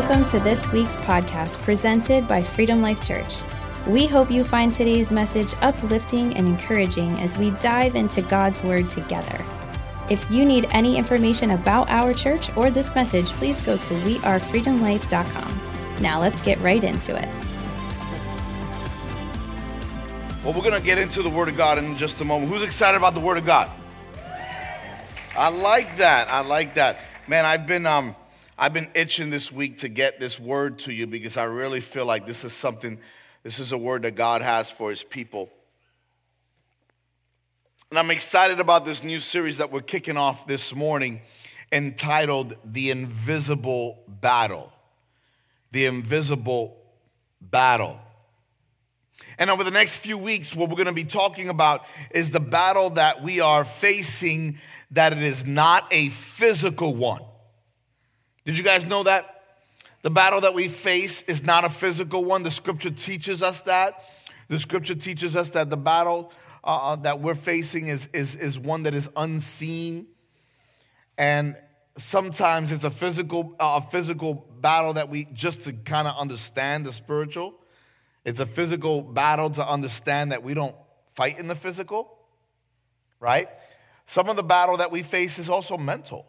Welcome to this week's podcast presented by Freedom Life Church. We hope you find today's message uplifting and encouraging as we dive into God's Word together. If you need any information about our church or this message, please go to wearefreedomlife.com. Now let's get right into it. Well, we're going to get into the Word of God in just a moment. Who's excited about the Word of God? I like that. I like that. Man, I've been um I've been itching this week to get this word to you because I really feel like this is something this is a word that God has for his people. And I'm excited about this new series that we're kicking off this morning entitled The Invisible Battle. The Invisible Battle. And over the next few weeks, what we're going to be talking about is the battle that we are facing, that it is not a physical one. Did you guys know that? The battle that we face is not a physical one. The scripture teaches us that. The scripture teaches us that the battle uh, uh that we're facing is, is, is one that is unseen. And sometimes it's a physical, uh, a physical battle that we just to kind of understand the spiritual. It's a physical battle to understand that we don't fight in the physical, right? Some of the battle that we face is also mental,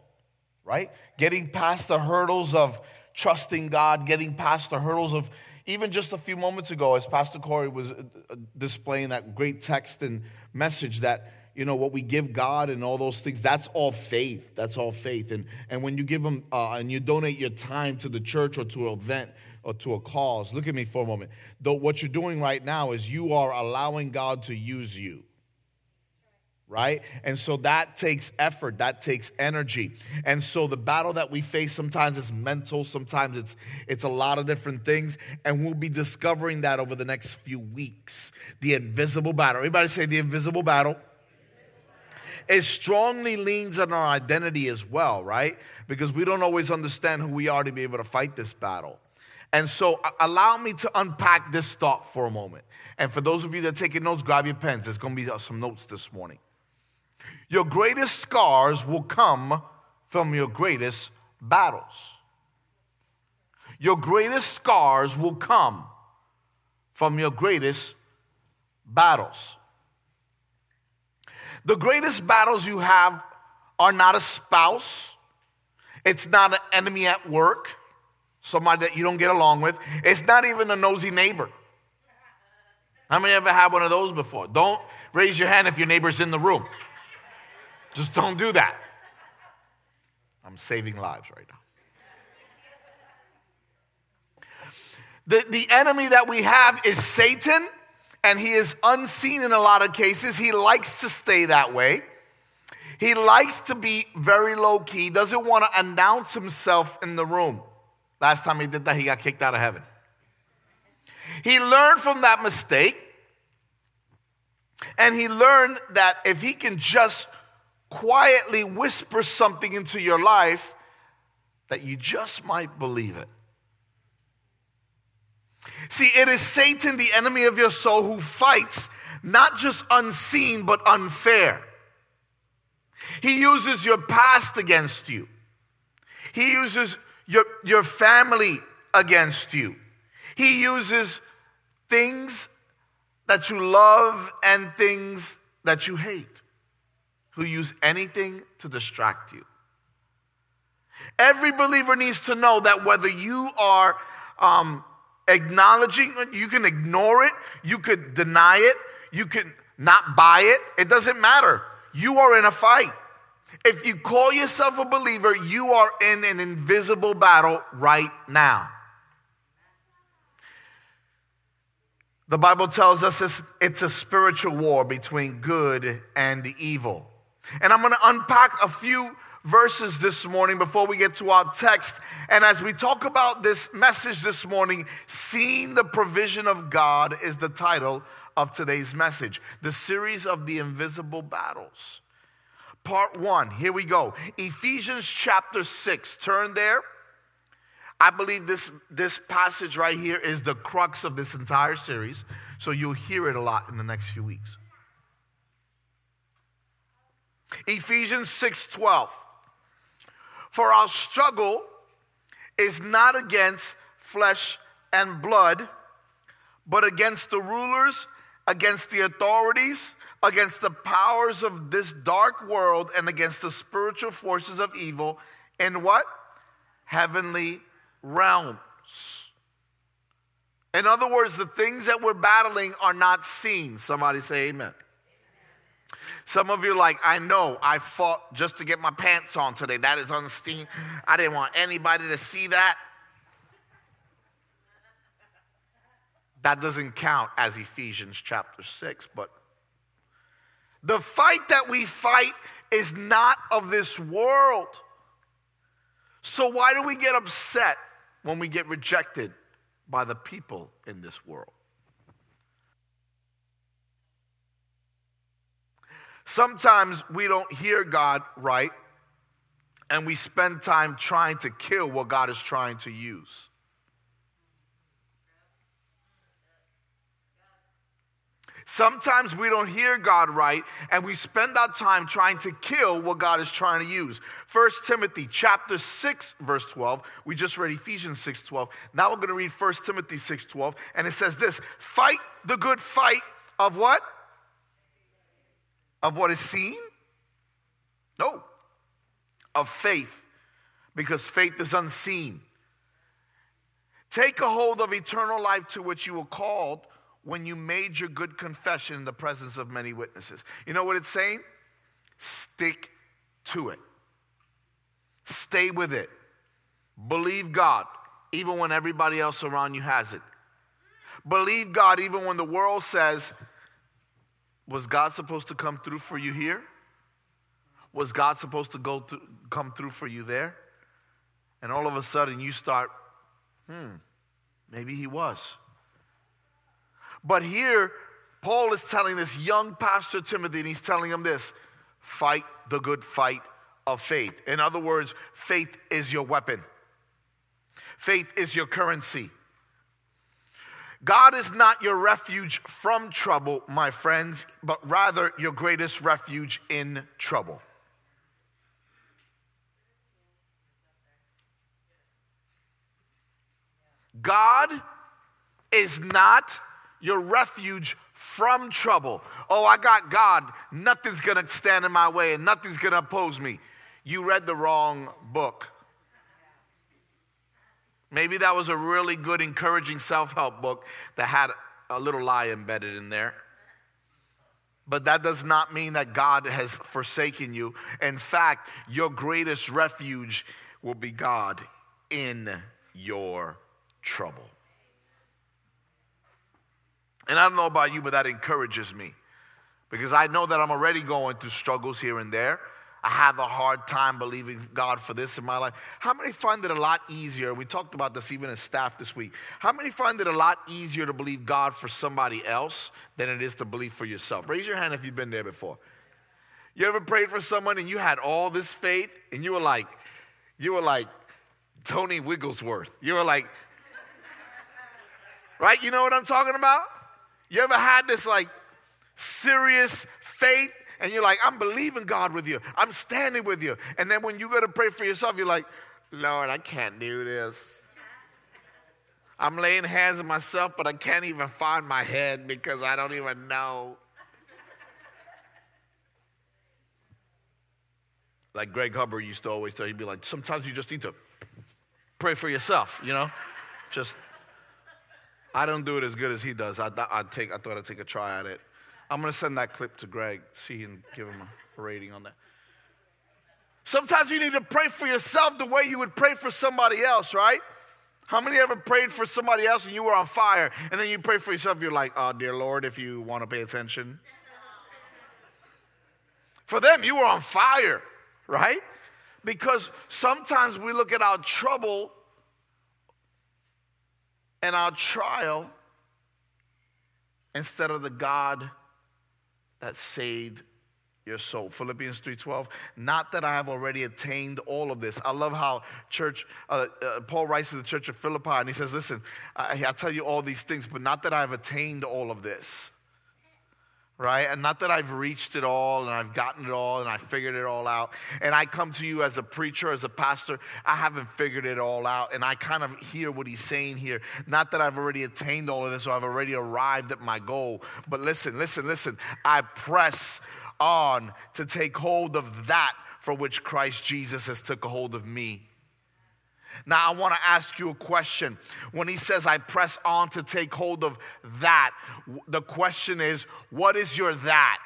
right? Getting past the hurdles of trusting God, getting past the hurdles of even just a few moments ago, as Pastor Corey was uh, uh, displaying that great text and message that you know what we give god and all those things that's all faith that's all faith and and when you give them uh, and you donate your time to the church or to an event or to a cause. Look at me for a moment. Though what you're doing right now is you are allowing God to use you. Right? And so that takes effort, that takes energy. And so the battle that we face sometimes is mental, sometimes it's it's a lot of different things, and we'll be discovering that over the next few weeks. The invisible battle. Everybody say the invisible battle. It strongly leans on our identity as well, right? Because we don't always understand who we are to be able to fight this battle. And so, allow me to unpack this thought for a moment. And for those of you that are taking notes, grab your pens. There's going to be some notes this morning. Your greatest scars will come from your greatest battles. Your greatest scars will come from your greatest battles. The greatest battles you have are not a spouse, it's not an enemy at work, somebody that you don't get along with. It's not even a nosy neighbor. How many ever had one of those before? Don't raise your hand if your neighbor's in the room. Just don't do that. I'm saving lives right now. The, the enemy that we have is Satan, and he is unseen in a lot of cases. He likes to stay that way. He likes to be very low key, doesn't want to announce himself in the room. Last time he did that, he got kicked out of heaven. He learned from that mistake, and he learned that if he can just quietly whisper something into your life, that you just might believe it. See, it is Satan, the enemy of your soul, who fights not just unseen, but unfair. He uses your past against you. He uses your, your family against you. He uses things that you love and things that you hate, who use anything to distract you. Every believer needs to know that whether you are um, acknowledging, you can ignore it, you could deny it, you can not buy it, it doesn't matter. You are in a fight. If you call yourself a believer, you are in an invisible battle right now. The Bible tells us it's a spiritual war between good and evil. And I'm going to unpack a few verses this morning before we get to our text. And as we talk about this message this morning, Seeing the Provision of God is the title of today's message, the series of the invisible battles part one. Here we go. Ephesians chapter 6. Turn there. I believe this, this passage right here is the crux of this entire series, so you'll hear it a lot in the next few weeks. Ephesians 6:12. For our struggle is not against flesh and blood, but against the rulers, against the authorities, against the powers of this dark world, and against the spiritual forces of evil in what? Heavenly realms. In other words, the things that we're battling are not seen. Somebody say amen. Some of you are like, I know I fought just to get my pants on today. That is unseen. I didn't want anybody to see that. That doesn't count as Ephesians chapter 6, but the fight that we fight is not of this world. So, why do we get upset when we get rejected by the people in this world? Sometimes we don't hear God right, and we spend time trying to kill what God is trying to use. Sometimes we don't hear God right and we spend our time trying to kill what God is trying to use. 1 Timothy chapter 6 verse 12. We just read Ephesians 6:12. Now we're going to read 1 Timothy 6:12 and it says this, "Fight the good fight of what? Of what is seen? No. Of faith, because faith is unseen. Take a hold of eternal life to which you were called when you made your good confession in the presence of many witnesses. You know what it's saying? Stick to it. Stay with it. Believe God, even when everybody else around you has it. Believe God, even when the world says, Was God supposed to come through for you here? Was God supposed to go to, come through for you there? And all of a sudden you start, hmm, maybe he was. But here, Paul is telling this young pastor Timothy, and he's telling him this fight the good fight of faith. In other words, faith is your weapon, faith is your currency. God is not your refuge from trouble, my friends, but rather your greatest refuge in trouble. God is not your refuge from trouble. Oh, I got God. Nothing's going to stand in my way and nothing's going to oppose me. You read the wrong book. Maybe that was a really good, encouraging self help book that had a little lie embedded in there. But that does not mean that God has forsaken you. In fact, your greatest refuge will be God in your trouble. And I don't know about you, but that encourages me because I know that I'm already going through struggles here and there. I have a hard time believing God for this in my life. How many find it a lot easier? We talked about this even as staff this week. How many find it a lot easier to believe God for somebody else than it is to believe for yourself? Raise your hand if you've been there before. You ever prayed for someone and you had all this faith and you were like, you were like Tony Wigglesworth. You were like, right? You know what I'm talking about? You ever had this like serious faith and you're like, I'm believing God with you, I'm standing with you. And then when you go to pray for yourself, you're like, Lord, I can't do this. I'm laying hands on myself, but I can't even find my head because I don't even know. Like Greg Hubbard used to always tell, he'd be like, sometimes you just need to pray for yourself, you know? Just I don't do it as good as he does. I, I, take, I thought I'd take a try at it. I'm going to send that clip to Greg, see and give him a rating on that. Sometimes you need to pray for yourself the way you would pray for somebody else, right? How many ever prayed for somebody else and you were on fire, and then you pray for yourself, you're like, oh, dear Lord, if you want to pay attention. For them, you were on fire, right? Because sometimes we look at our trouble and our trial instead of the God that saved your soul. Philippians 3:12. Not that I have already attained all of this. I love how church uh, uh, Paul writes to the church of Philippi and he says, "Listen, I, I tell you all these things, but not that I have attained all of this." Right? And not that I've reached it all and I've gotten it all and I figured it all out. And I come to you as a preacher, as a pastor, I haven't figured it all out. And I kind of hear what he's saying here. Not that I've already attained all of this or I've already arrived at my goal. But listen, listen, listen. I press on to take hold of that for which Christ Jesus has took a hold of me. Now, I want to ask you a question. When he says, I press on to take hold of that, the question is, what is your that?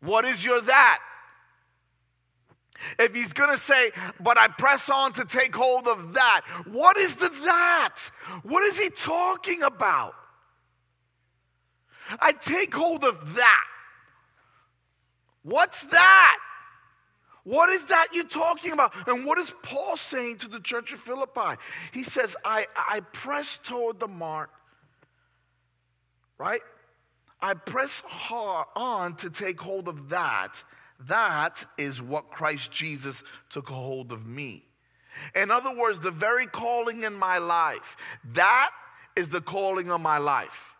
What is your that? If he's going to say, but I press on to take hold of that, what is the that? What is he talking about? I take hold of that. What's that? What is that you're talking about? And what is Paul saying to the church of Philippi? He says, I, I press toward the mark, right? I press hard on to take hold of that. That is what Christ Jesus took hold of me. In other words, the very calling in my life, that is the calling of my life.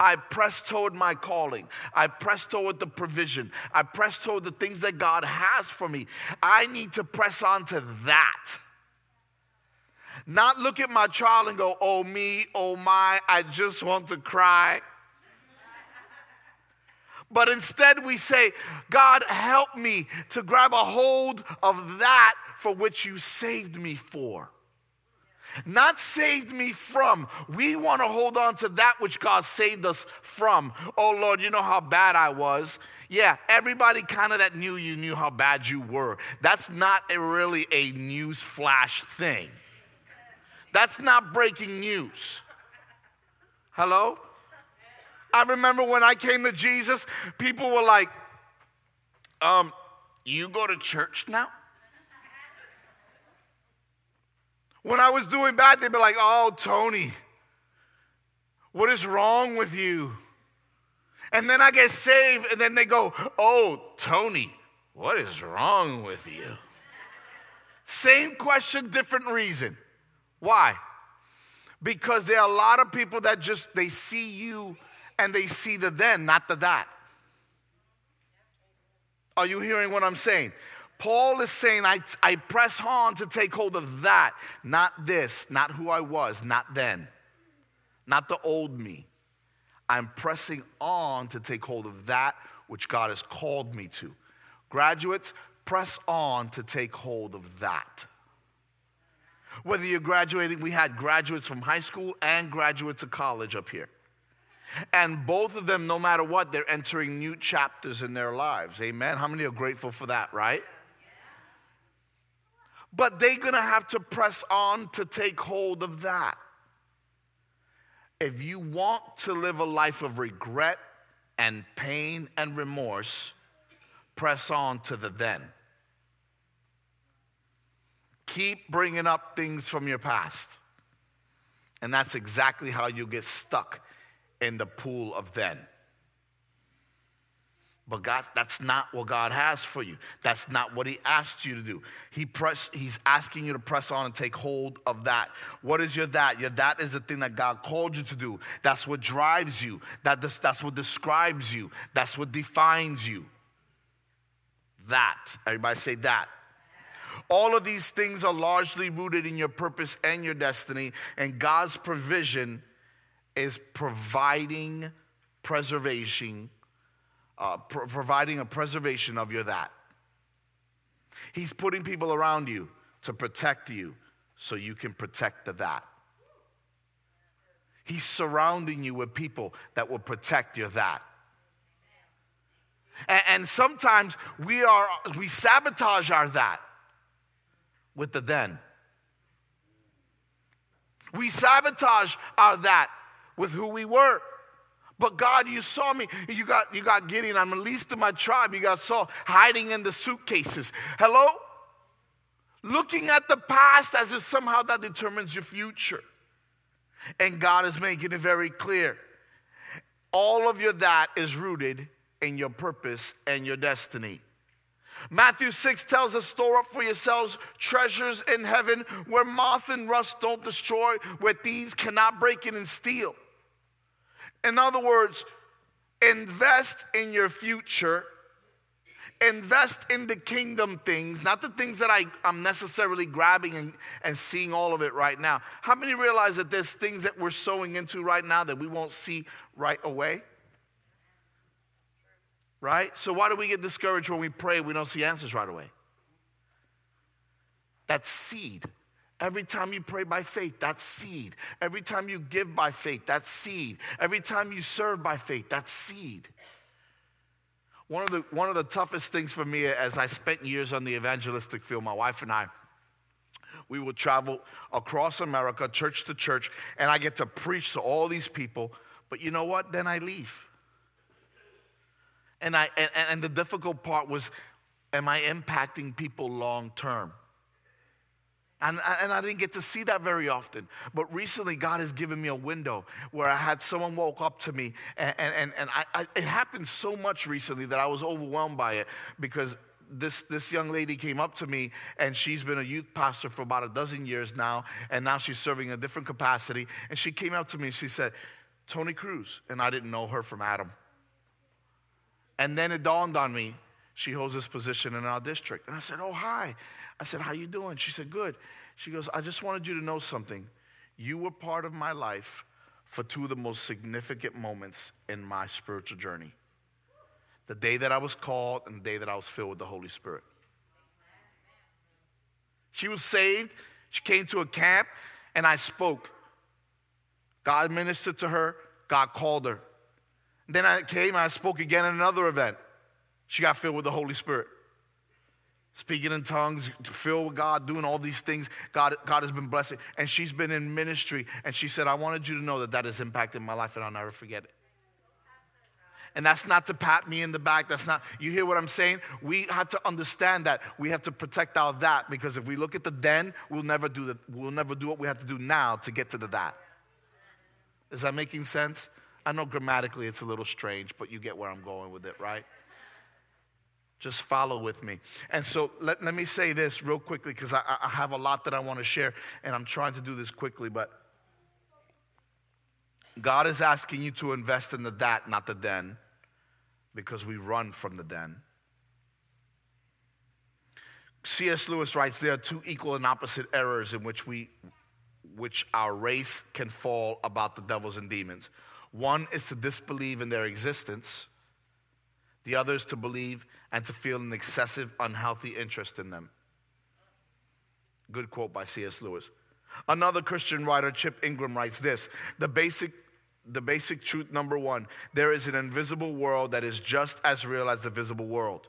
I press toward my calling. I press toward the provision. I press toward the things that God has for me. I need to press on to that. Not look at my child and go, oh me, oh my, I just want to cry. But instead, we say, God, help me to grab a hold of that for which you saved me for not saved me from. We want to hold on to that which God saved us from. Oh Lord, you know how bad I was. Yeah, everybody kind of that knew you knew how bad you were. That's not a really a news flash thing. That's not breaking news. Hello? I remember when I came to Jesus, people were like, um, you go to church now? When I was doing bad, they'd be like, oh, Tony, what is wrong with you? And then I get saved, and then they go, oh, Tony, what is wrong with you? Same question, different reason. Why? Because there are a lot of people that just they see you and they see the then, not the that. Are you hearing what I'm saying? Paul is saying, I, I press on to take hold of that, not this, not who I was, not then, not the old me. I'm pressing on to take hold of that which God has called me to. Graduates, press on to take hold of that. Whether you're graduating, we had graduates from high school and graduates of college up here. And both of them, no matter what, they're entering new chapters in their lives. Amen. How many are grateful for that, right? But they're going to have to press on to take hold of that. If you want to live a life of regret and pain and remorse, press on to the then. Keep bringing up things from your past. And that's exactly how you get stuck in the pool of then. But God, that's not what God has for you. That's not what He asked you to do. He press, He's asking you to press on and take hold of that. What is your that? Your that is the thing that God called you to do. That's what drives you. That, that's what describes you. That's what defines you. That. Everybody say that. All of these things are largely rooted in your purpose and your destiny, and God's provision is providing preservation uh, providing a preservation of your that. He's putting people around you to protect you so you can protect the that. He's surrounding you with people that will protect your that. And, and sometimes we are we sabotage our that with the then. We sabotage our that with who we were. But God, you saw me. You got, you got Gideon. I'm least of my tribe. You got Saul hiding in the suitcases. Hello? Looking at the past as if somehow that determines your future. And God is making it very clear. All of your that is rooted in your purpose and your destiny. Matthew 6 tells us, Store up for yourselves treasures in heaven where moth and rust don't destroy, where thieves cannot break in and steal. In other words, invest in your future invest in the kingdom things, not the things that I, I'm necessarily grabbing and, and seeing all of it right now. How many realize that there's things that we're sowing into right now that we won't see right away? Right? So, why do we get discouraged when we pray we don't see answers right away? That seed. Every time you pray by faith, that's seed. Every time you give by faith, that's seed. Every time you serve by faith, that's seed. One of, the, one of the toughest things for me as I spent years on the evangelistic field, my wife and I, we would travel across America, church to church, and I get to preach to all these people. But you know what? Then I leave. And, I, and, and the difficult part was, am I impacting people long term? And, and I didn't get to see that very often. But recently, God has given me a window where I had someone walk up to me. And, and, and I, I, it happened so much recently that I was overwhelmed by it because this, this young lady came up to me and she's been a youth pastor for about a dozen years now. And now she's serving in a different capacity. And she came up to me and she said, Tony Cruz. And I didn't know her from Adam. And then it dawned on me, she holds this position in our district. And I said, Oh, hi. I said, How you doing? She said, Good. She goes, I just wanted you to know something. You were part of my life for two of the most significant moments in my spiritual journey the day that I was called and the day that I was filled with the Holy Spirit. She was saved. She came to a camp, and I spoke. God ministered to her, God called her. Then I came and I spoke again at another event. She got filled with the Holy Spirit speaking in tongues, filled with God, doing all these things. God, God has been blessing. And she's been in ministry. And she said, I wanted you to know that that has impacted my life and I'll never forget it. And that's not to pat me in the back. That's not, you hear what I'm saying? We have to understand that we have to protect our that because if we look at the then, we'll never do the, we'll never do what we have to do now to get to the that. Is that making sense? I know grammatically it's a little strange, but you get where I'm going with it, right? Just follow with me. And so let, let me say this real quickly because I, I have a lot that I want to share, and I'm trying to do this quickly, but God is asking you to invest in the that, not the then, because we run from the then. C.S. Lewis writes there are two equal and opposite errors in which we which our race can fall about the devils and demons. One is to disbelieve in their existence, the other is to believe and to feel an excessive, unhealthy interest in them. Good quote by C.S. Lewis. Another Christian writer, Chip Ingram, writes this the basic, the basic truth number one there is an invisible world that is just as real as the visible world.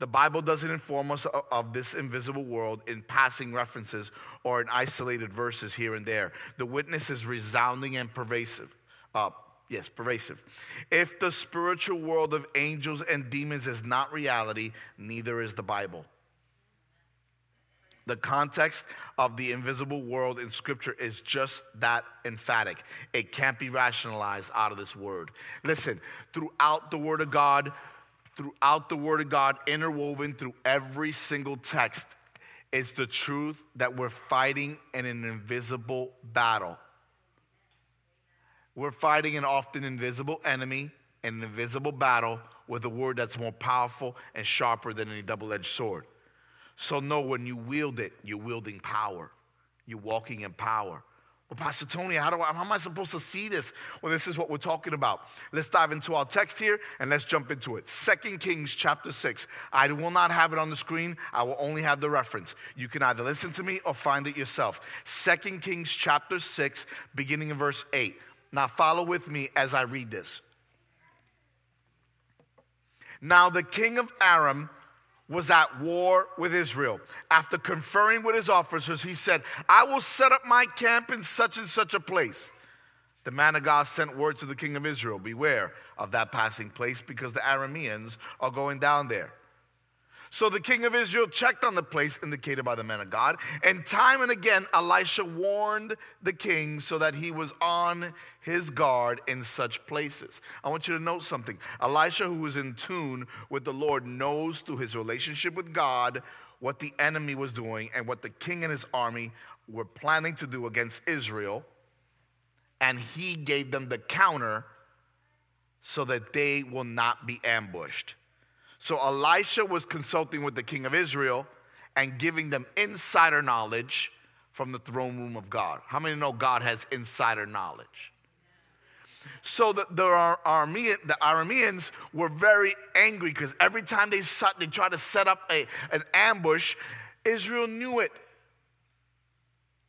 The Bible doesn't inform us of this invisible world in passing references or in isolated verses here and there. The witness is resounding and pervasive. Uh, Yes, pervasive. If the spiritual world of angels and demons is not reality, neither is the Bible. The context of the invisible world in Scripture is just that emphatic. It can't be rationalized out of this word. Listen, throughout the Word of God, throughout the Word of God, interwoven through every single text, is the truth that we're fighting in an invisible battle. We're fighting an often invisible enemy, an invisible battle with a word that's more powerful and sharper than any double edged sword. So, know when you wield it, you're wielding power. You're walking in power. Well, Pastor Tony, how, do I, how am I supposed to see this? Well, this is what we're talking about. Let's dive into our text here and let's jump into it. Second Kings chapter 6. I will not have it on the screen. I will only have the reference. You can either listen to me or find it yourself. Second Kings chapter 6, beginning in verse 8. Now, follow with me as I read this. Now, the king of Aram was at war with Israel. After conferring with his officers, he said, I will set up my camp in such and such a place. The man of God sent word to the king of Israel Beware of that passing place because the Arameans are going down there. So the king of Israel checked on the place indicated by the man of God, and time and again Elisha warned the king so that he was on his guard in such places. I want you to note something. Elisha, who was in tune with the Lord, knows through his relationship with God what the enemy was doing and what the king and his army were planning to do against Israel and he gave them the counter so that they will not be ambushed. So Elisha was consulting with the king of Israel and giving them insider knowledge from the throne room of God. How many know God has insider knowledge? So the, the, Aramean, the Arameans were very angry because every time they, they tried to set up a, an ambush, Israel knew it.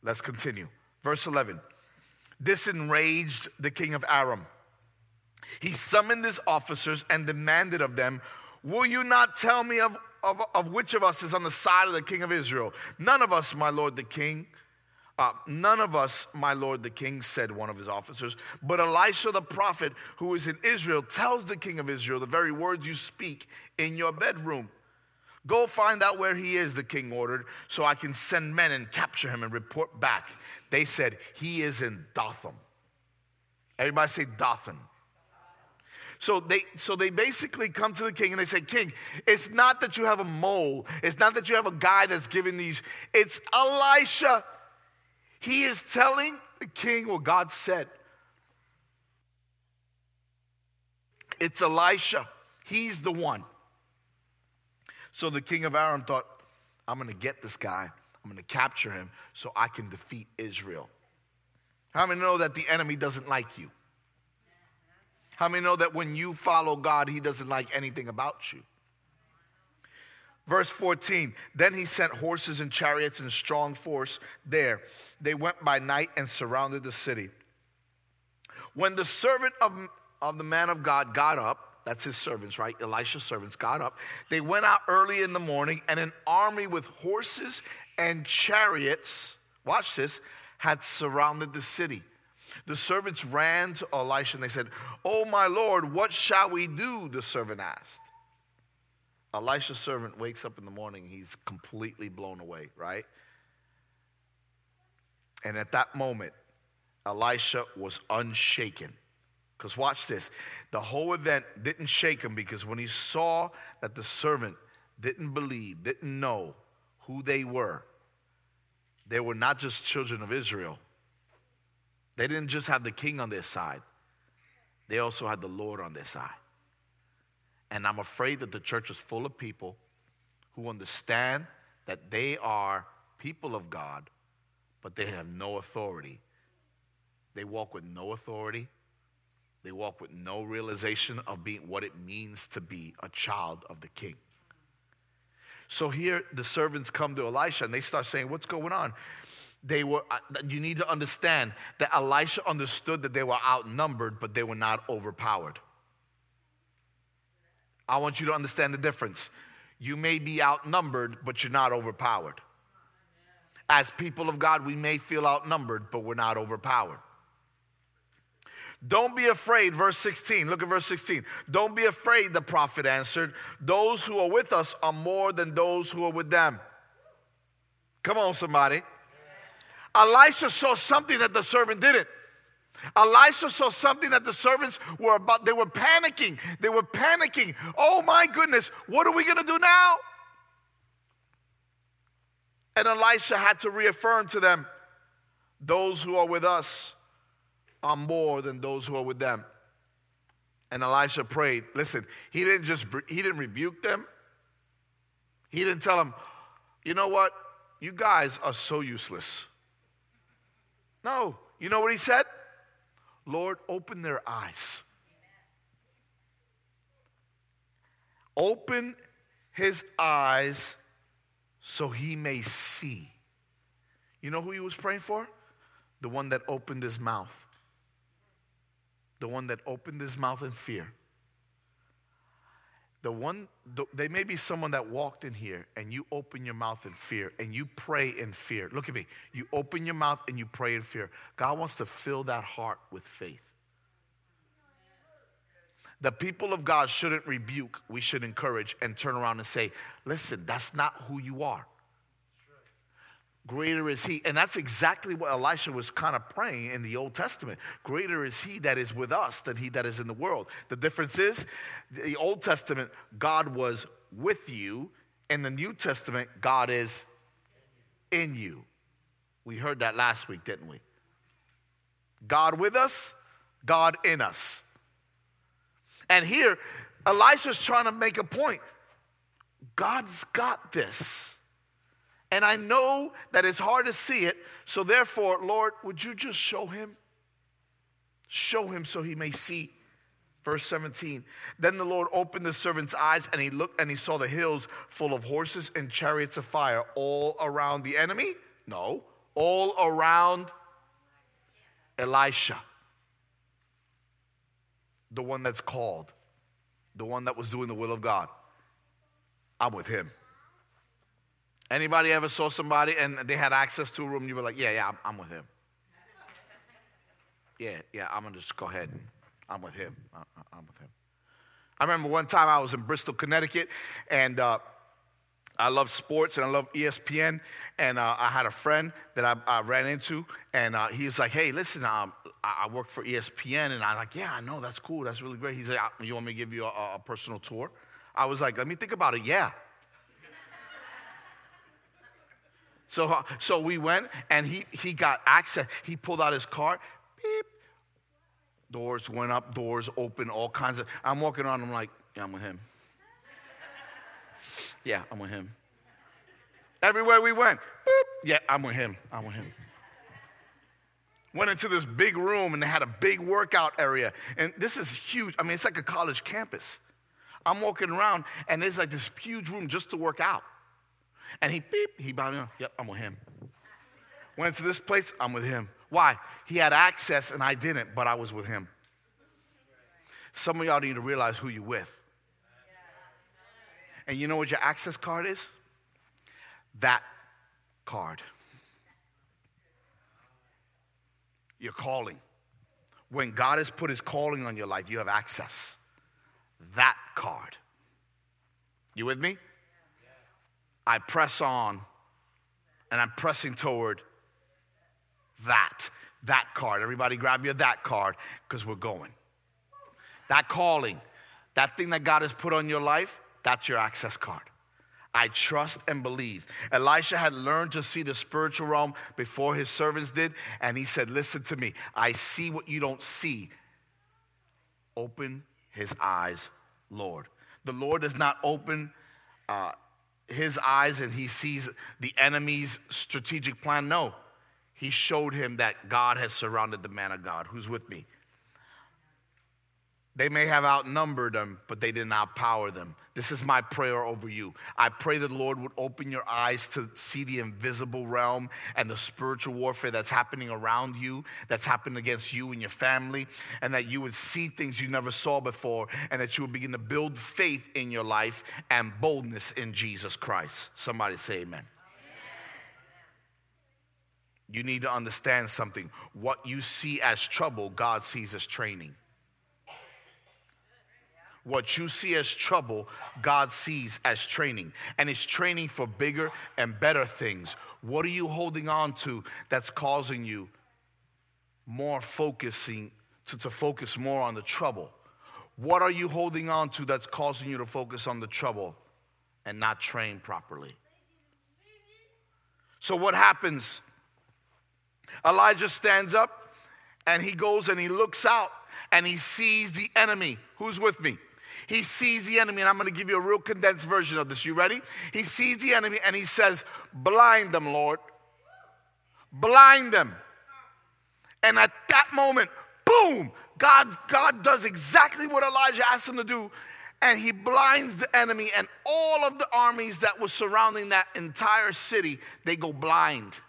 Let's continue. Verse 11. This enraged the king of Aram. He summoned his officers and demanded of them, Will you not tell me of, of, of which of us is on the side of the king of Israel? None of us, my lord the king. Uh, none of us, my lord the king, said one of his officers. But Elisha the prophet, who is in Israel, tells the king of Israel the very words you speak in your bedroom. Go find out where he is, the king ordered, so I can send men and capture him and report back. They said, He is in Dothan. Everybody say Dothan. So they, so they basically come to the king and they say, King, it's not that you have a mole, it's not that you have a guy that's giving these, it's Elisha. He is telling the king what God said. It's Elisha. He's the one. So the king of Aram thought, I'm going to get this guy, I'm going to capture him so I can defeat Israel. How many know that the enemy doesn't like you? How many know that when you follow God, he doesn't like anything about you? Verse 14 Then he sent horses and chariots and strong force there. They went by night and surrounded the city. When the servant of, of the man of God got up, that's his servants, right? Elisha's servants got up. They went out early in the morning, and an army with horses and chariots, watch this, had surrounded the city. The servants ran to Elisha and they said, Oh, my Lord, what shall we do? The servant asked. Elisha's servant wakes up in the morning, he's completely blown away, right? And at that moment, Elisha was unshaken. Because watch this. The whole event didn't shake him because when he saw that the servant didn't believe, didn't know who they were, they were not just children of Israel. They didn't just have the king on their side, they also had the Lord on their side. And I'm afraid that the church is full of people who understand that they are people of God, but they have no authority. They walk with no authority they walk with no realization of being what it means to be a child of the king. So here the servants come to Elisha and they start saying, What's going on? They were, uh, you need to understand that Elisha understood that they were outnumbered, but they were not overpowered. I want you to understand the difference. You may be outnumbered, but you're not overpowered. As people of God, we may feel outnumbered, but we're not overpowered. Don't be afraid, verse 16. Look at verse 16. Don't be afraid, the prophet answered. Those who are with us are more than those who are with them. Come on, somebody. Elisha saw something that the servant didn't. Elisha saw something that the servants were about. They were panicking. They were panicking. Oh my goodness, what are we going to do now? And Elisha had to reaffirm to them those who are with us are more than those who are with them. And Elisha prayed. Listen, he didn't just he didn't rebuke them. He didn't tell them, "You know what? You guys are so useless." No. You know what he said? Lord, open their eyes. Open his eyes so he may see. You know who he was praying for? The one that opened his mouth the one that opened his mouth in fear. The one, the, there may be someone that walked in here and you open your mouth in fear and you pray in fear. Look at me. You open your mouth and you pray in fear. God wants to fill that heart with faith. The people of God shouldn't rebuke, we should encourage and turn around and say, listen, that's not who you are greater is he. And that's exactly what Elisha was kind of praying in the Old Testament. Greater is he that is with us than he that is in the world. The difference is, the Old Testament, God was with you. In the New Testament, God is in you. We heard that last week, didn't we? God with us, God in us. And here, Elisha's trying to make a point. God's got this. And I know that it's hard to see it. So, therefore, Lord, would you just show him? Show him so he may see. Verse 17. Then the Lord opened the servant's eyes, and he looked and he saw the hills full of horses and chariots of fire all around the enemy. No, all around Elisha, the one that's called, the one that was doing the will of God. I'm with him. Anybody ever saw somebody and they had access to a room? You were like, yeah, yeah, I'm, I'm with him. Yeah, yeah, I'm gonna just go ahead. I'm with him. I, am with him. I remember one time I was in Bristol, Connecticut, and uh, I love sports and I love ESPN. And uh, I had a friend that I, I ran into, and uh, he was like, "Hey, listen, um, I, I work for ESPN," and I'm like, "Yeah, I know. That's cool. That's really great." He's like, "You want me to give you a, a personal tour?" I was like, "Let me think about it." Yeah. So, so we went and he, he got access. He pulled out his card. Beep. Doors went up, doors open, all kinds of. I'm walking around, I'm like, yeah, I'm with him. Yeah, I'm with him. Everywhere we went, boop, yeah, I'm with him. I'm with him. Went into this big room and they had a big workout area. And this is huge. I mean, it's like a college campus. I'm walking around and there's like this huge room just to work out. And he beep, he bowed down. Yep, I'm with him. Went to this place, I'm with him. Why? He had access and I didn't, but I was with him. Some of y'all need to realize who you're with. And you know what your access card is? That card. Your calling. When God has put his calling on your life, you have access. That card. You with me? I press on and I'm pressing toward that, that card. Everybody grab your that card because we're going. That calling, that thing that God has put on your life, that's your access card. I trust and believe. Elisha had learned to see the spiritual realm before his servants did, and he said, Listen to me, I see what you don't see. Open his eyes, Lord. The Lord does not open uh, his eyes and he sees the enemy's strategic plan. No, he showed him that God has surrounded the man of God who's with me. They may have outnumbered them, but they did not power them. This is my prayer over you. I pray that the Lord would open your eyes to see the invisible realm and the spiritual warfare that's happening around you, that's happening against you and your family, and that you would see things you never saw before, and that you would begin to build faith in your life and boldness in Jesus Christ. Somebody say amen. You need to understand something. What you see as trouble, God sees as training. What you see as trouble, God sees as training. And it's training for bigger and better things. What are you holding on to that's causing you more focusing, to, to focus more on the trouble? What are you holding on to that's causing you to focus on the trouble and not train properly? So, what happens? Elijah stands up and he goes and he looks out and he sees the enemy. Who's with me? He sees the enemy, and I'm going to give you a real condensed version of this. You ready? He sees the enemy and he says, Blind them, Lord. Blind them. And at that moment, boom, God, God does exactly what Elijah asked him to do. And he blinds the enemy, and all of the armies that were surrounding that entire city, they go blind.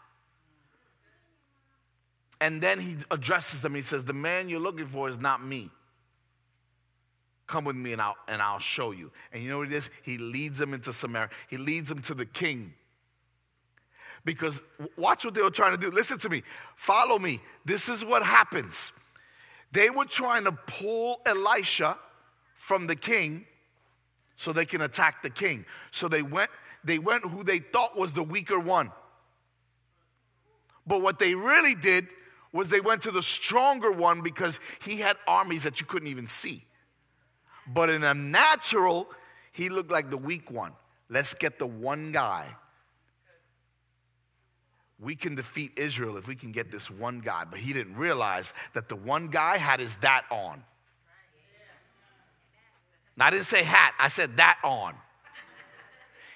And then he addresses them. He says, The man you're looking for is not me. Come with me and I'll, and I'll show you. And you know what it is? He leads them into Samaria, he leads them to the king. Because watch what they were trying to do. Listen to me. Follow me. This is what happens. They were trying to pull Elisha from the king so they can attack the king. So they went, they went who they thought was the weaker one. But what they really did was they went to the stronger one because he had armies that you couldn't even see. But in the natural, he looked like the weak one. Let's get the one guy we can defeat Israel if we can get this one guy. But he didn't realize that the one guy had his that on. Now, I didn't say hat, I said that on.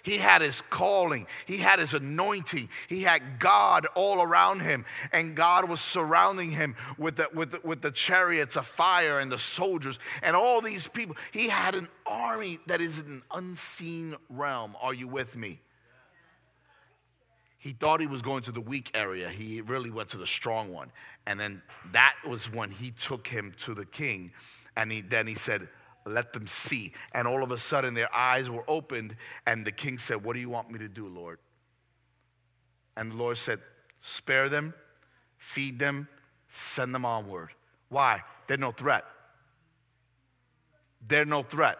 He had his calling, he had his anointing, he had God all around him, and God was surrounding him with the, with the, with the chariots of fire and the soldiers and all these people. He had an army that is in an unseen realm. Are you with me? He thought he was going to the weak area. He really went to the strong one. And then that was when he took him to the king. And he, then he said, let them see. And all of a sudden, their eyes were opened, and the king said, What do you want me to do, Lord? And the Lord said, Spare them, feed them, send them onward. Why? They're no threat. They're no threat.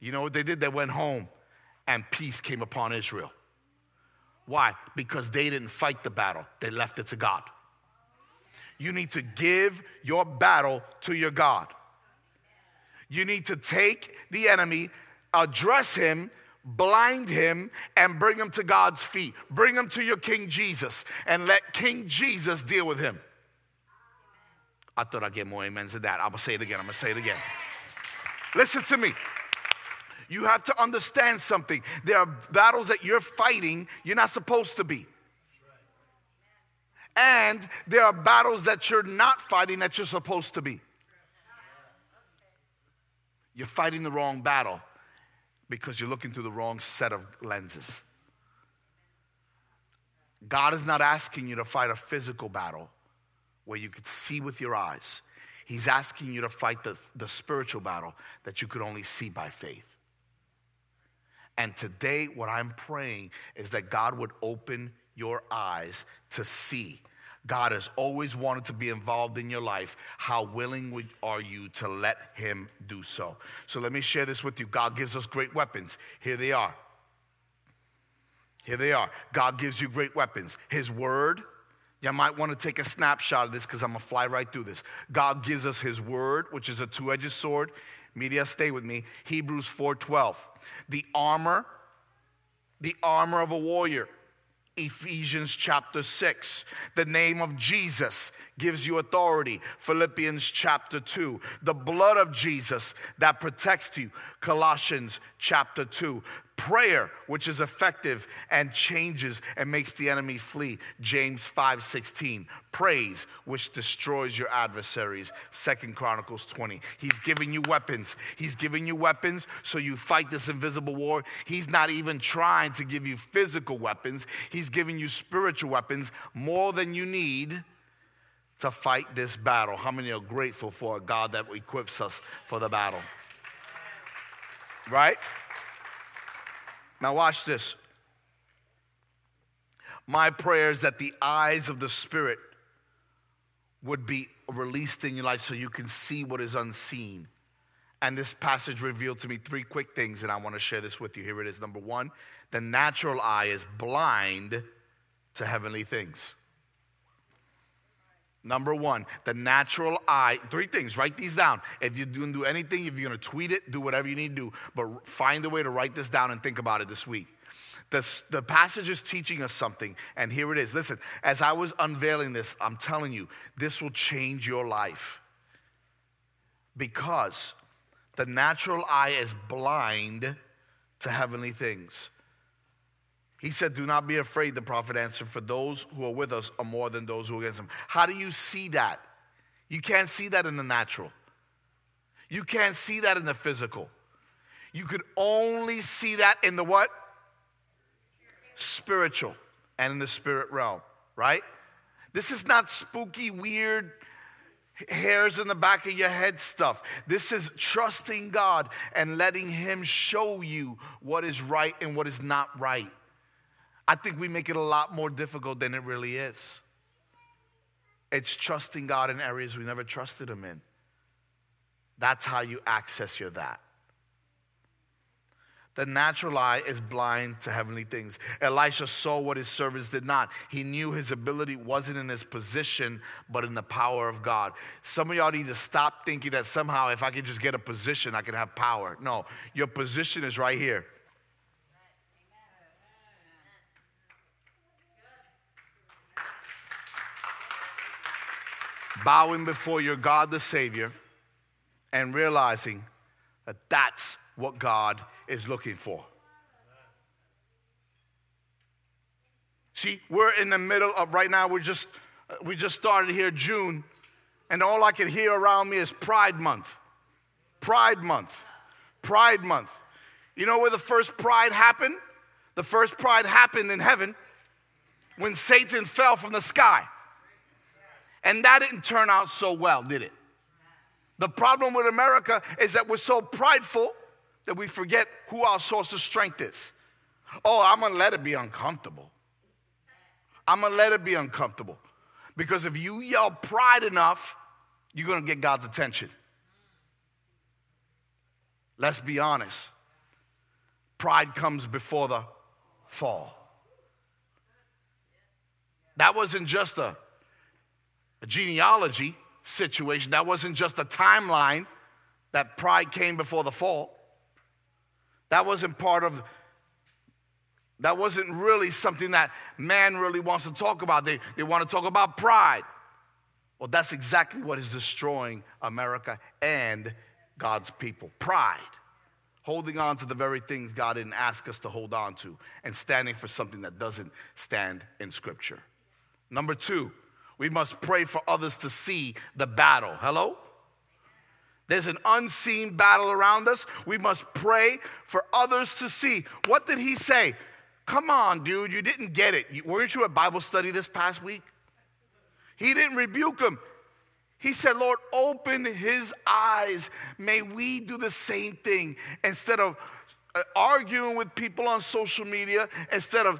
You know what they did? They went home, and peace came upon Israel. Why? Because they didn't fight the battle, they left it to God. You need to give your battle to your God. You need to take the enemy, address him, blind him, and bring him to God's feet. Bring him to your King Jesus and let King Jesus deal with him. I thought I'd get more amens than that. I'm gonna say it again. I'm gonna say it again. Listen to me. You have to understand something. There are battles that you're fighting you're not supposed to be. And there are battles that you're not fighting that you're supposed to be. You're fighting the wrong battle because you're looking through the wrong set of lenses. God is not asking you to fight a physical battle where you could see with your eyes. He's asking you to fight the, the spiritual battle that you could only see by faith. And today, what I'm praying is that God would open your eyes to see God has always wanted to be involved in your life. How willing are you to let Him do so? So let me share this with you. God gives us great weapons. Here they are. Here they are. God gives you great weapons. His word. You might want to take a snapshot of this because I'm going to fly right through this. God gives us His word, which is a two edged sword. Media, stay with me. Hebrews 4:12. The armor, the armor of a warrior. Ephesians chapter 6. The name of Jesus gives you authority. Philippians chapter 2. The blood of Jesus that protects you. Colossians chapter 2 prayer which is effective and changes and makes the enemy flee. James 5.16 praise which destroys your adversaries. Second chronicles 20 he's giving you weapons. He's giving you weapons so you fight this invisible war. He's not even trying to give you physical weapons. He's giving you spiritual weapons more than you need to fight this battle. How many are grateful for a god that equips us for the battle? Right now, watch this. My prayer is that the eyes of the Spirit would be released in your life so you can see what is unseen. And this passage revealed to me three quick things, and I want to share this with you. Here it is. Number one, the natural eye is blind to heavenly things. Number one, the natural eye. Three things, write these down. If you don't do anything, if you're to tweet it, do whatever you need to do, but find a way to write this down and think about it this week. The, the passage is teaching us something, and here it is. Listen, as I was unveiling this, I'm telling you, this will change your life. Because the natural eye is blind to heavenly things. He said, Do not be afraid, the prophet answered, for those who are with us are more than those who are against them. How do you see that? You can't see that in the natural. You can't see that in the physical. You could only see that in the what? Spiritual and in the spirit realm, right? This is not spooky, weird hairs in the back of your head stuff. This is trusting God and letting Him show you what is right and what is not right. I think we make it a lot more difficult than it really is. It's trusting God in areas we never trusted Him in. That's how you access your that. The natural eye is blind to heavenly things. Elisha saw what his servants did not. He knew his ability wasn't in his position, but in the power of God. Some of y'all need to stop thinking that somehow if I can just get a position, I can have power. No, your position is right here. Bowing before your God the Savior and realizing that that's what God is looking for. See, we're in the middle of right now, we're just we just started here June, and all I can hear around me is Pride Month. Pride Month. Pride Month. You know where the first pride happened? The first pride happened in heaven when Satan fell from the sky. And that didn't turn out so well, did it? The problem with America is that we're so prideful that we forget who our source of strength is. Oh, I'm gonna let it be uncomfortable. I'm gonna let it be uncomfortable. Because if you yell pride enough, you're gonna get God's attention. Let's be honest. Pride comes before the fall. That wasn't just a, a genealogy situation, that wasn't just a timeline that pride came before the fall. That wasn't part of, that wasn't really something that man really wants to talk about. They, they want to talk about pride. Well, that's exactly what is destroying America and God's people pride. Holding on to the very things God didn't ask us to hold on to and standing for something that doesn't stand in Scripture. Number two, we must pray for others to see the battle. Hello? There's an unseen battle around us. We must pray for others to see. What did he say? Come on, dude, you didn't get it. Weren't you at Bible study this past week? He didn't rebuke him. He said, Lord, open his eyes. May we do the same thing instead of Uh, arguing with people on social media, instead of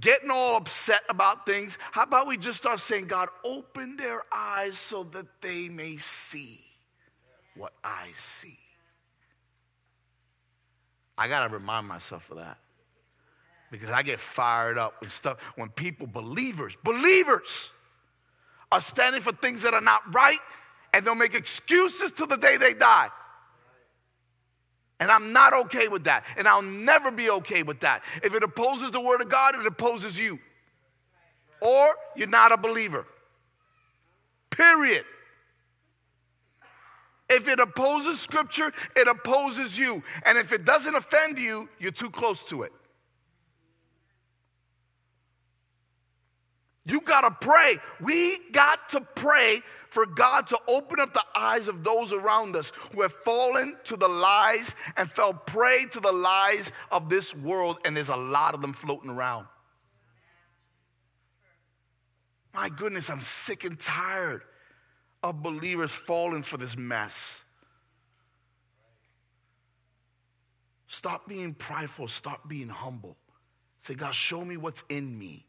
getting all upset about things. How about we just start saying, God, open their eyes so that they may see what I see? I got to remind myself of that because I get fired up with stuff when people, believers, believers, are standing for things that are not right and they'll make excuses till the day they die. And I'm not okay with that. And I'll never be okay with that. If it opposes the word of God, it opposes you. Or you're not a believer. Period. If it opposes scripture, it opposes you. And if it doesn't offend you, you're too close to it. You got to pray. We got to pray for God to open up the eyes of those around us who have fallen to the lies and fell prey to the lies of this world, and there's a lot of them floating around. My goodness, I'm sick and tired of believers falling for this mess. Stop being prideful, stop being humble. Say, God, show me what's in me.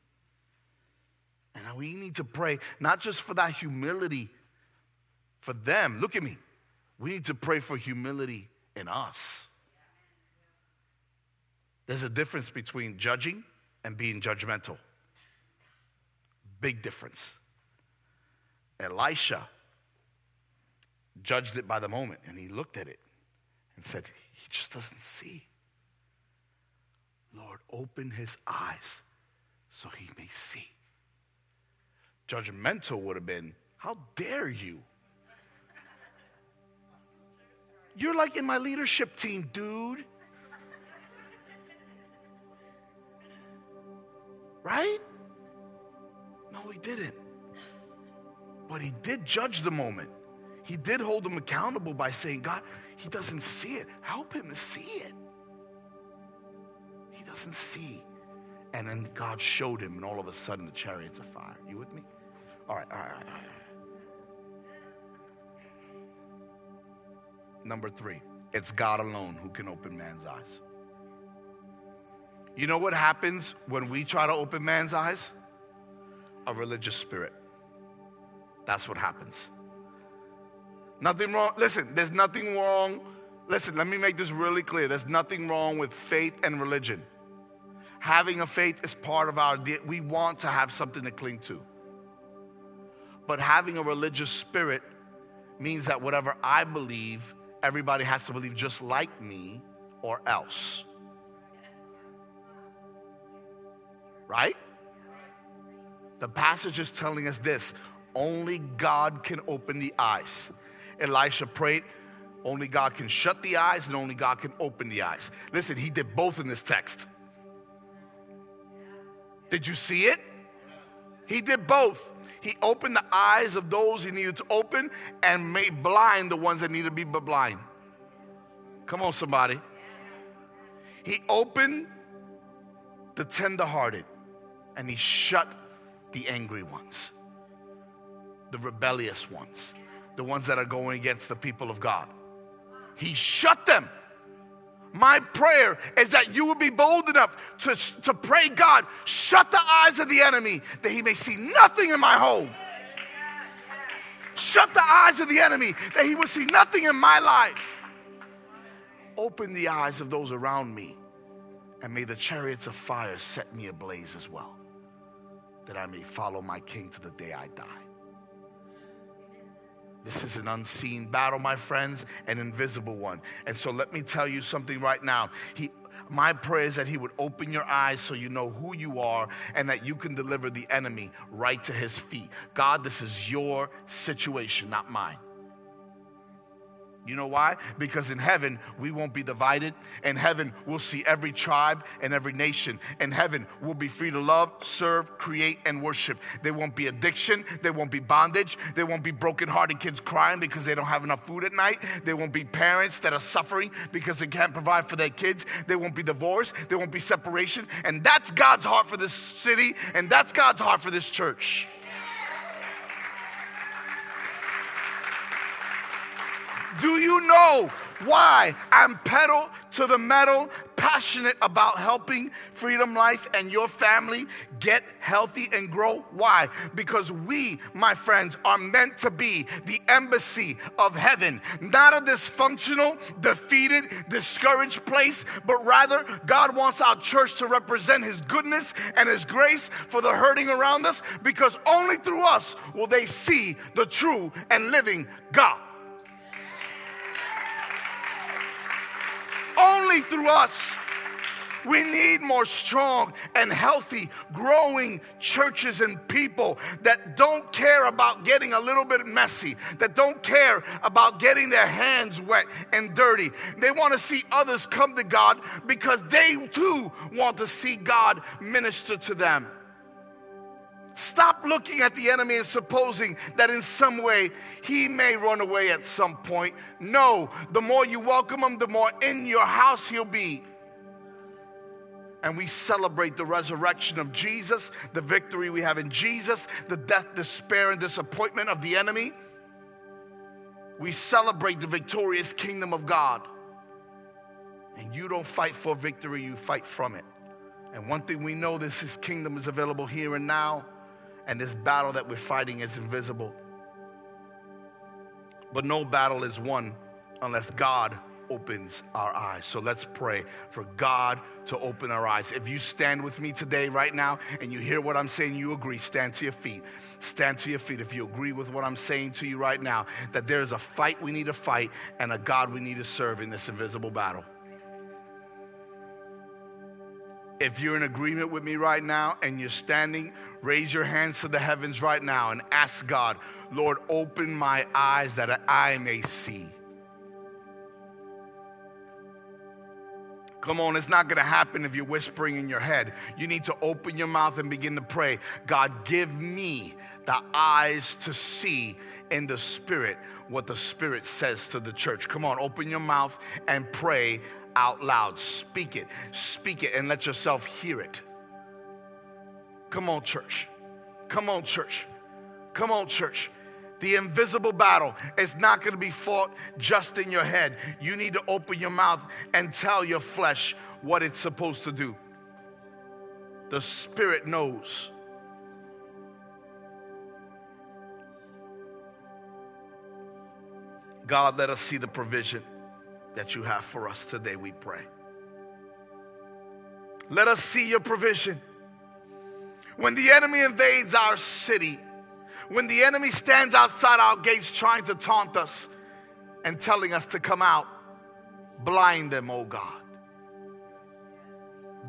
And we need to pray not just for that humility for them. Look at me. We need to pray for humility in us. There's a difference between judging and being judgmental. Big difference. Elisha judged it by the moment and he looked at it and said, He just doesn't see. Lord, open his eyes so he may see. Judgmental would have been, How dare you? You're like in my leadership team, dude. Right? No, he didn't. But he did judge the moment. He did hold him accountable by saying, God, he doesn't see it. Help him to see it. He doesn't see. And then God showed him, and all of a sudden the chariots of fire. You with me? All right, all right, all right. Number three, it's God alone who can open man's eyes. You know what happens when we try to open man's eyes? A religious spirit. That's what happens. Nothing wrong. Listen, there's nothing wrong. Listen, let me make this really clear. There's nothing wrong with faith and religion. Having a faith is part of our, we want to have something to cling to. But having a religious spirit means that whatever I believe, everybody has to believe just like me or else. Right? The passage is telling us this Only God can open the eyes. Elisha prayed, only God can shut the eyes and only God can open the eyes. Listen, he did both in this text. Did you see it? He did both. He opened the eyes of those he needed to open and made blind the ones that needed to be blind. Come on, somebody. He opened the tenderhearted and he shut the angry ones, the rebellious ones, the ones that are going against the people of God. He shut them. My prayer is that you will be bold enough to, to pray, God, shut the eyes of the enemy that he may see nothing in my home. Shut the eyes of the enemy that he will see nothing in my life. Open the eyes of those around me, and may the chariots of fire set me ablaze as well, that I may follow my king to the day I die. This is an unseen battle, my friends, an invisible one. And so let me tell you something right now. He, my prayer is that He would open your eyes so you know who you are and that you can deliver the enemy right to His feet. God, this is your situation, not mine. You know why? Because in heaven, we won't be divided. In heaven, we'll see every tribe and every nation. In heaven, we'll be free to love, serve, create, and worship. There won't be addiction. There won't be bondage. There won't be broken-hearted kids crying because they don't have enough food at night. There won't be parents that are suffering because they can't provide for their kids. There won't be divorce. There won't be separation. And that's God's heart for this city, and that's God's heart for this church. Do you know why I'm pedal to the metal, passionate about helping Freedom Life and your family get healthy and grow? Why? Because we, my friends, are meant to be the embassy of heaven, not a dysfunctional, defeated, discouraged place, but rather God wants our church to represent His goodness and His grace for the hurting around us because only through us will they see the true and living God. Only through us. We need more strong and healthy, growing churches and people that don't care about getting a little bit messy, that don't care about getting their hands wet and dirty. They want to see others come to God because they too want to see God minister to them. Stop looking at the enemy and supposing that in some way he may run away at some point. No, the more you welcome him, the more in your house he'll be. And we celebrate the resurrection of Jesus, the victory we have in Jesus, the death, despair, and disappointment of the enemy. We celebrate the victorious kingdom of God. And you don't fight for victory, you fight from it. And one thing we know this his kingdom is available here and now and this battle that we're fighting is invisible. But no battle is won unless God opens our eyes. So let's pray for God to open our eyes. If you stand with me today, right now, and you hear what I'm saying, you agree, stand to your feet. Stand to your feet if you agree with what I'm saying to you right now, that there is a fight we need to fight and a God we need to serve in this invisible battle. If you're in agreement with me right now and you're standing, raise your hands to the heavens right now and ask God, Lord, open my eyes that I may see. Come on, it's not gonna happen if you're whispering in your head. You need to open your mouth and begin to pray. God, give me the eyes to see in the Spirit what the Spirit says to the church. Come on, open your mouth and pray out loud. Speak it, speak it, and let yourself hear it. Come on, church. Come on, church. Come on, church. The invisible battle is not going to be fought just in your head. You need to open your mouth and tell your flesh what it's supposed to do. The Spirit knows. God, let us see the provision that you have for us today, we pray. Let us see your provision. When the enemy invades our city, when the enemy stands outside our gates trying to taunt us and telling us to come out, blind them, oh God.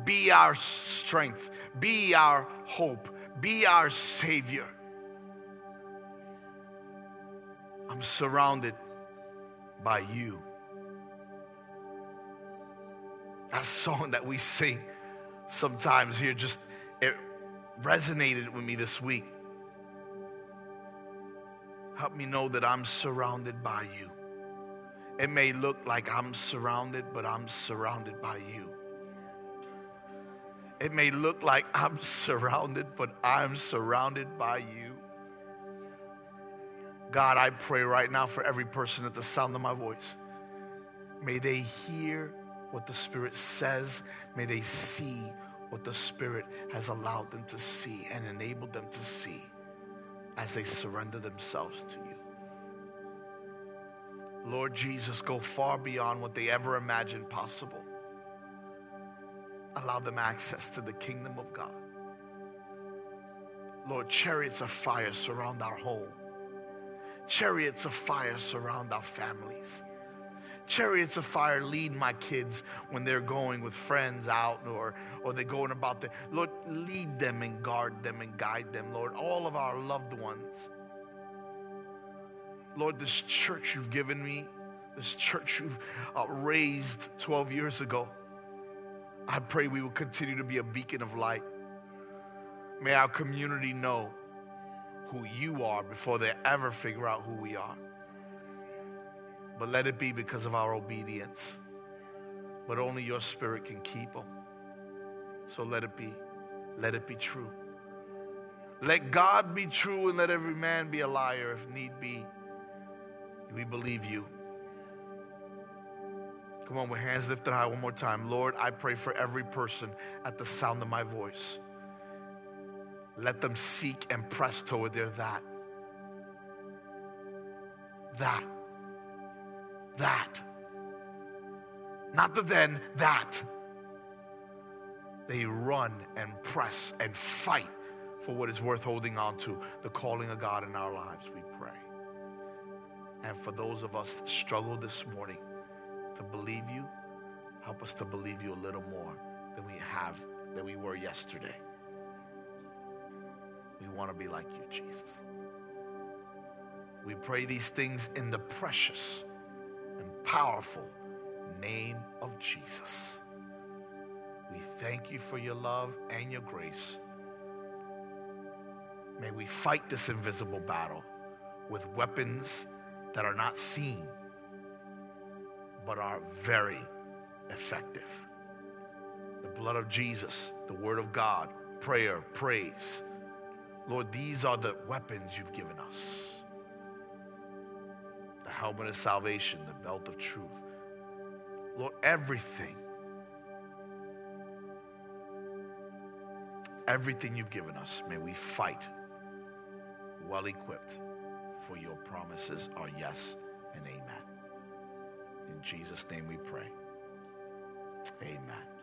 Be our strength, be our hope, be our Savior. I'm surrounded by you. That song that we sing sometimes here just it resonated with me this week. Help me know that I'm surrounded by you. It may look like I'm surrounded, but I'm surrounded by you. It may look like I'm surrounded, but I'm surrounded by you. God, I pray right now for every person at the sound of my voice. May they hear what the Spirit says. May they see what the Spirit has allowed them to see and enabled them to see as they surrender themselves to you. Lord Jesus, go far beyond what they ever imagined possible. Allow them access to the kingdom of God. Lord, chariots of fire surround our home. Chariots of fire surround our families. Chariots of fire lead my kids when they're going with friends out or, or they're going about the Lord, lead them and guard them and guide them, Lord. All of our loved ones. Lord, this church you've given me, this church you've uh, raised 12 years ago, I pray we will continue to be a beacon of light. May our community know who you are before they ever figure out who we are. But let it be because of our obedience. But only your spirit can keep them. So let it be. Let it be true. Let God be true and let every man be a liar if need be. We believe you. Come on, with hands lifted high one more time. Lord, I pray for every person at the sound of my voice. Let them seek and press toward their that. That. That. Not the then, that. They run and press and fight for what is worth holding on to, the calling of God in our lives, we pray. And for those of us that struggle this morning to believe you, help us to believe you a little more than we have, than we were yesterday. We want to be like you, Jesus. We pray these things in the precious and powerful name of Jesus. We thank you for your love and your grace. May we fight this invisible battle with weapons that are not seen, but are very effective. The blood of Jesus, the Word of God, prayer, praise. Lord, these are the weapons you've given us the helmet of salvation, the belt of truth. Lord, everything, everything you've given us, may we fight well equipped, for your promises are yes and amen. In Jesus' name we pray. Amen.